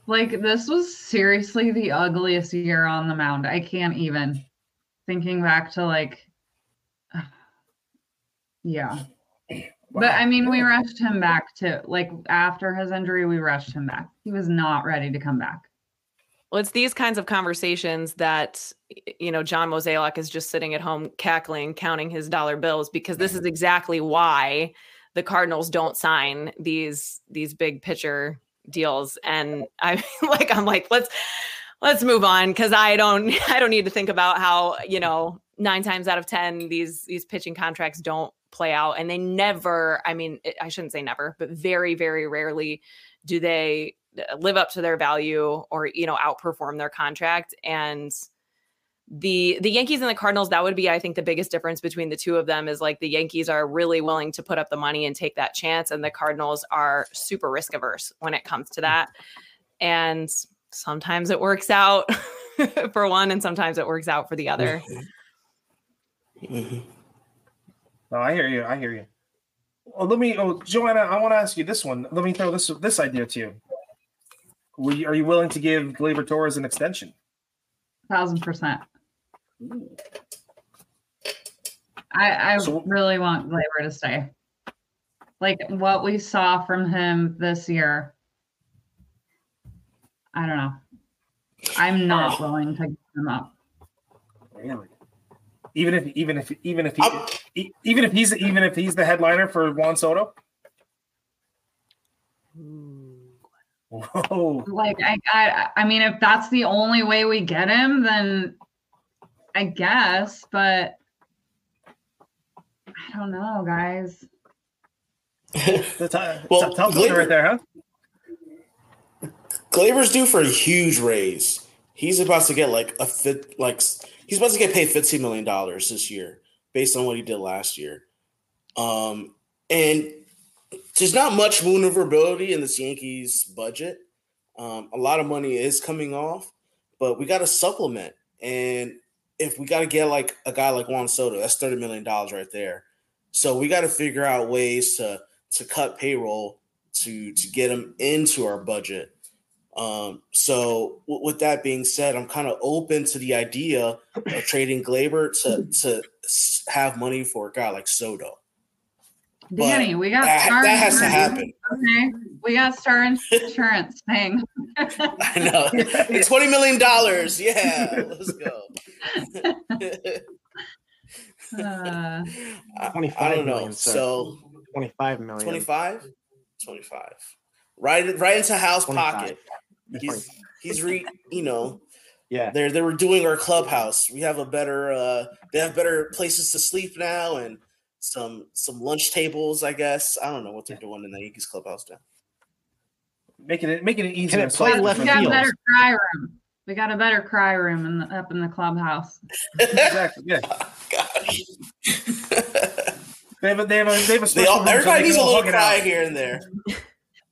Like this was seriously the ugliest year on the mound. I can't even thinking back to like yeah. But I mean, we rushed him back to like after his injury, we rushed him back. He was not ready to come back. Well, it's these kinds of conversations that you know John Mozeliak is just sitting at home cackling, counting his dollar bills because this is exactly why the Cardinals don't sign these these big pitcher deals. And I like I'm like let's let's move on because I don't I don't need to think about how you know nine times out of ten these these pitching contracts don't play out and they never I mean I shouldn't say never but very very rarely do they uh, live up to their value or you know outperform their contract. And the the Yankees and the Cardinals that would be I think the biggest difference between the two of them is like the Yankees are really willing to put up the money and take that chance and the Cardinals are super risk averse when it comes to that. And sometimes it works out for one and sometimes it works out for the other. Mhm. No, I hear you. I hear you. Well, let me, oh, Jonna, I want to ask you this one. Let me throw this this idea to you. Will you- Are you willing to give Gleyber Torres an extension? Thousand percent. I I So- really want Gleyber to stay. Like what we saw from him this year. I don't know. I'm not oh. willing to give him up. Really? Even if even if even if he I'm- e- even if he's even if he's the headliner for Juan Soto? Whoa. Like I, I I mean, if that's the only way we get him, then I guess, but I don't know, guys. That's a, Well, well, tough Gleyber- right there, huh? Gleyber's due for a huge raise. He's about to get like a fit, like he's about to get paid fifteen million dollars this year, based on what he did last year. Um, and there's not much maneuverability in this Yankees budget. Um, a lot of money is coming off, but we got to supplement. And if we got to get like a guy like Juan Soto, that's thirty million dollars right there. So we got to figure out ways to to cut payroll to to get him into our budget. Um, so w- with that being said, I'm kind of open to the idea of trading Gleyber to to have money for a guy like Soto. But Danny, we got that, star that has to happen. Okay, we got star insurance thing. I know. Twenty million dollars. Yeah, let's go. Uh, I, 25 I don't know. million. So 25 million. 25? 25. Right right into house 25. pocket. He's he's re you know, Yeah. they're they were doing our clubhouse. We have a better uh they have better places to sleep now and some some lunch tables, I guess. I don't know what they're doing in the Yankees clubhouse now. Making it making it easier. Can play So- left we got a better cry room. We got a better cry room in the, up in the clubhouse. Exactly. Yeah. Gosh. They have a they have a they have a They all, room everybody they needs a little cry out. here and there.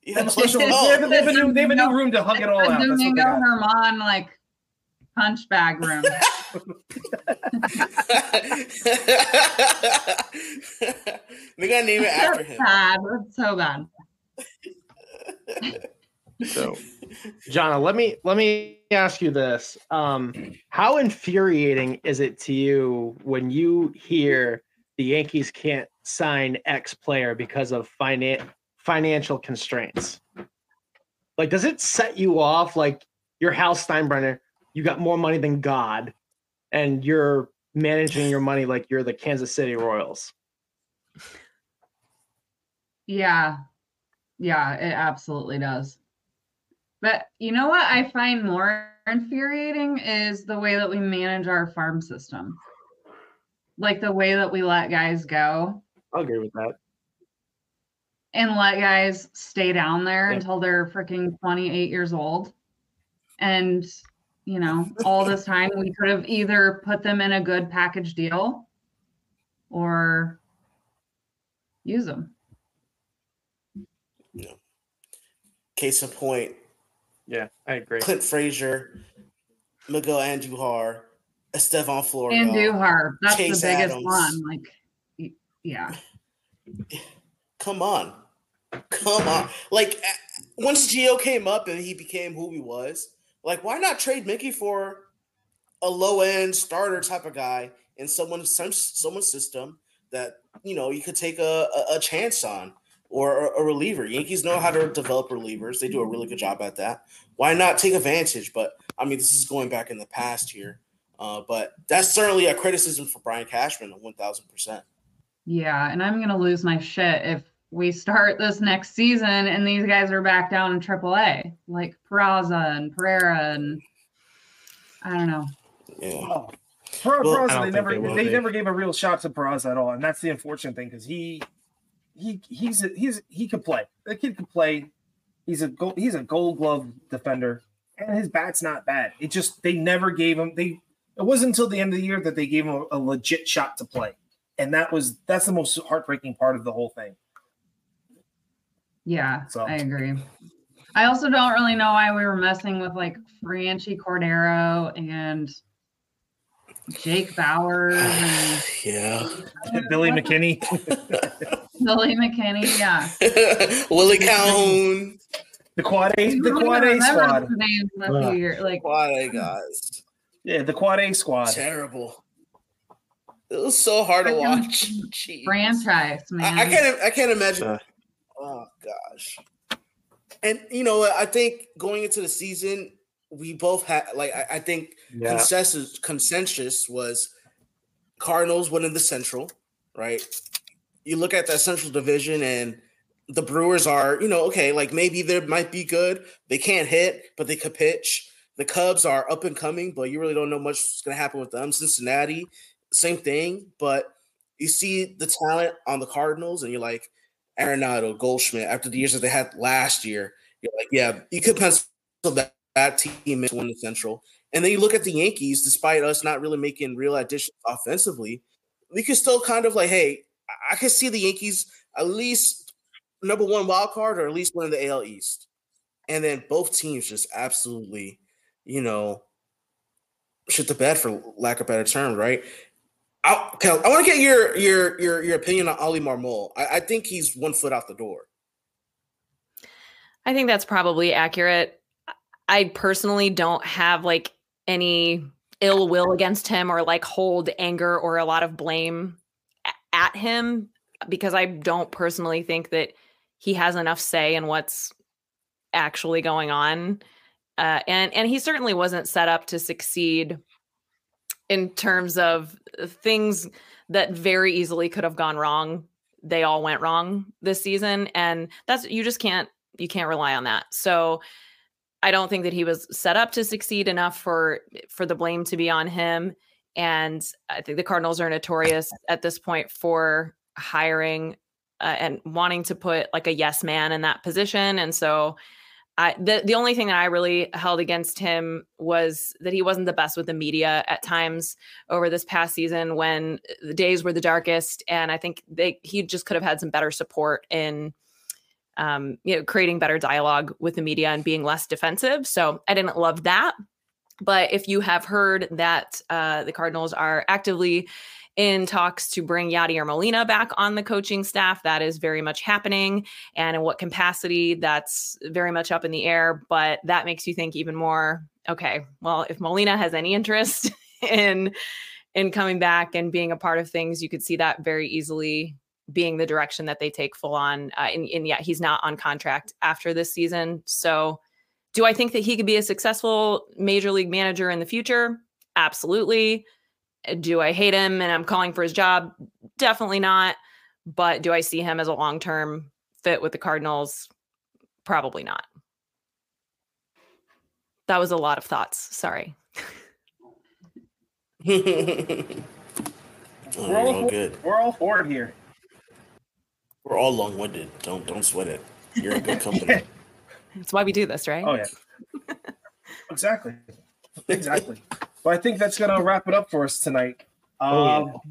They Yeah, have a special. They oh, have, they have a new they have a new room to hug it all out. That's what they Domingo got. Germán like punch bag room. they gotta name it after That's him. bad. That's so bad. So, Jonna, let me let me ask you this: um, How infuriating is it to you when you hear the Yankees can't sign X player because of finan- financial constraints? Like, does it set you off? Like, you're Hal Steinbrenner, you got more money than God, and you're managing your money like you're the Kansas City Royals. Yeah. Yeah, it absolutely does. But you know what I find more infuriating is the way that we manage our farm system. Like the way that we let guys go I'll agree with that. And let guys stay down there Yep. until they're freaking 28 years old. And, you know, all this time we could have either put them in a good package deal or use them. Case in point, Yeah, I agree. Clint Frazier, Miguel Andujar, Estevan Florial. Andujar, that's Chase the biggest Adams. one. Like, yeah. Come on. Come on. Like, once Gio came up and he became who he was, like, why not trade Mickey for a low end starter type of guy in someone's some, someone's system that you know you could take a, a, a chance on or a, a reliever. Yankees know how to develop relievers. They do a really good job at that. Why not take advantage? But I mean, this is going back in the past here. Uh, but that's certainly a criticism for Brian Cashman, one thousand percent. Yeah. And I'm to lose my shit if we start this next season and these guys are back down in AAA, like Peraza and Pereira. And I don't know. Yeah. Oh. Per- Well, Peraza, they never they they, never gave a real shot to Peraza at all, and that's the unfortunate thing because he he he's a, he's he could play. The kid could play. He's a gold, he's a Gold Glove defender, and his bat's not bad. It just they never gave him they. It wasn't until the end of the year that they gave him a, a legit shot to play, and that was that's the most heartbreaking part of the whole thing. Yeah, So- I agree. I also don't really know why we were messing with like Franchy Cordero and Jake Bauers and Yeah. Billy McKinney, Billy McKinney. Yeah. Willie Calhoun. the quad A, the quad A squad. the names in a. Like, Why they guys? Yeah, the quad A squad. Terrible. It was so hard to watch. Jeez. franchise, man. I, I can't. I can't imagine. Gosh. And you know. I think going into the season, we both had like I, I think Yeah. consensus consensus was Cardinals winning the Central, right? You look at that Central Division, and the Brewers are, you know, okay, like maybe they might be good. They can't hit, but they could pitch. The Cubs are up and coming, but you really don't know much is going to happen with them. Cincinnati, same thing, but you see the talent on the Cardinals, and you're like Arenado, Goldschmidt. After the years that they had last year, you're like, yeah, you could pencil that, that team into the Central. And then you look at the Yankees, despite us not really making real additions offensively, we could still kind of like, hey, I can see the Yankees at least number one wild card or at least winning the AL East. And then both teams just absolutely, you know, shit the bed for lack of better term, right? I, I want to get your your your your opinion on Oli Marmol. I, I think he's one foot out the door. I think that's probably accurate. I personally don't have like any ill will against him or like hold anger or a lot of blame at him because I don't personally think that he has enough say in what's actually going on. Uh, and and he certainly wasn't set up to succeed in terms of things that very easily could have gone wrong. They all went wrong this season, and that's you just can't you can't rely on that. So I don't think that he was set up to succeed enough for for the blame to be on him. And I think the Cardinals are notorious at this point for hiring uh, and wanting to put like a yes man in that position. And so I, the the only thing that I really held against him was that he wasn't the best with the media at times over this past season when the days were the darkest, and I think they he just could have had some better support in um, you know creating better dialogue with the media and being less defensive. So I didn't love that. But if you have heard that uh, the Cardinals are actively in talks to bring Yadier Molina back on the coaching staff. That is very much happening. And in what capacity, that's very much up in the air. But that makes you think even more okay, well, if Molina has any interest in in coming back and being a part of things, you could see that very easily being the direction that they take full on. Uh, and, and yet he's not on contract after this season. So do I think that he could be a successful major league manager in the future? Absolutely. Do I hate him and I'm calling for his job? Definitely not. But do I see him as a long term fit with the Cardinals? Probably not. That was a lot of thoughts. Sorry. we're, all, good. We're all for it here. We're all long winded. Don't don't sweat it. You're in good company. That's why we do this, right? Oh yeah. exactly. Exactly. Well, I think that's going to wrap it up for us tonight. Oh, um.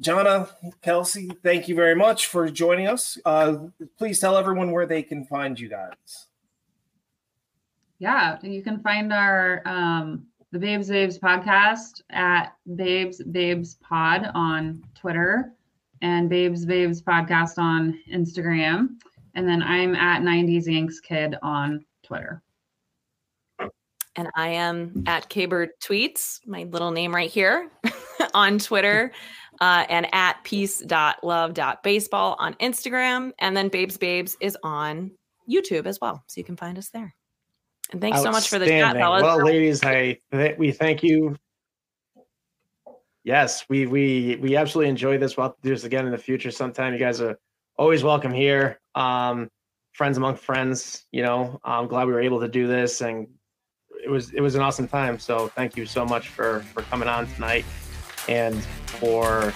Jonna, Kelsey, thank you very much for joining us. Uh, please tell everyone where they can find you guys. Yeah, you can find our um, the Babes Babes podcast at Babes Babes Pod on Twitter and Babes Babes podcast on Instagram. And then I'm at 90s Yanks Kid on Twitter. And I am at Kburd Tweets, my little name right here on Twitter, uh, and at peace.love.baseball on Instagram. And then Babes Babes is on YouTube as well. So you can find us there. And thanks so much for the chat, fellas. Well, ladies, I we thank you. Yes, we we we absolutely enjoy this. We'll do this again in the future sometime. You guys are always welcome here. Um, friends among friends, you know. I'm glad we were able to do this and it was it was an awesome time. So thank you so much for for coming on tonight, and for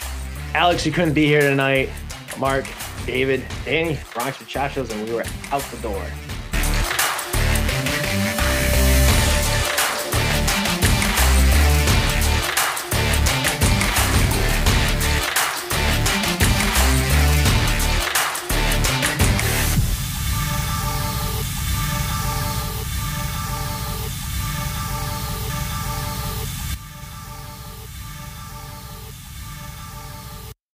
Alex, you couldn't be here tonight. Mark, David, Danny, Bronx Chachos, and we were out the door.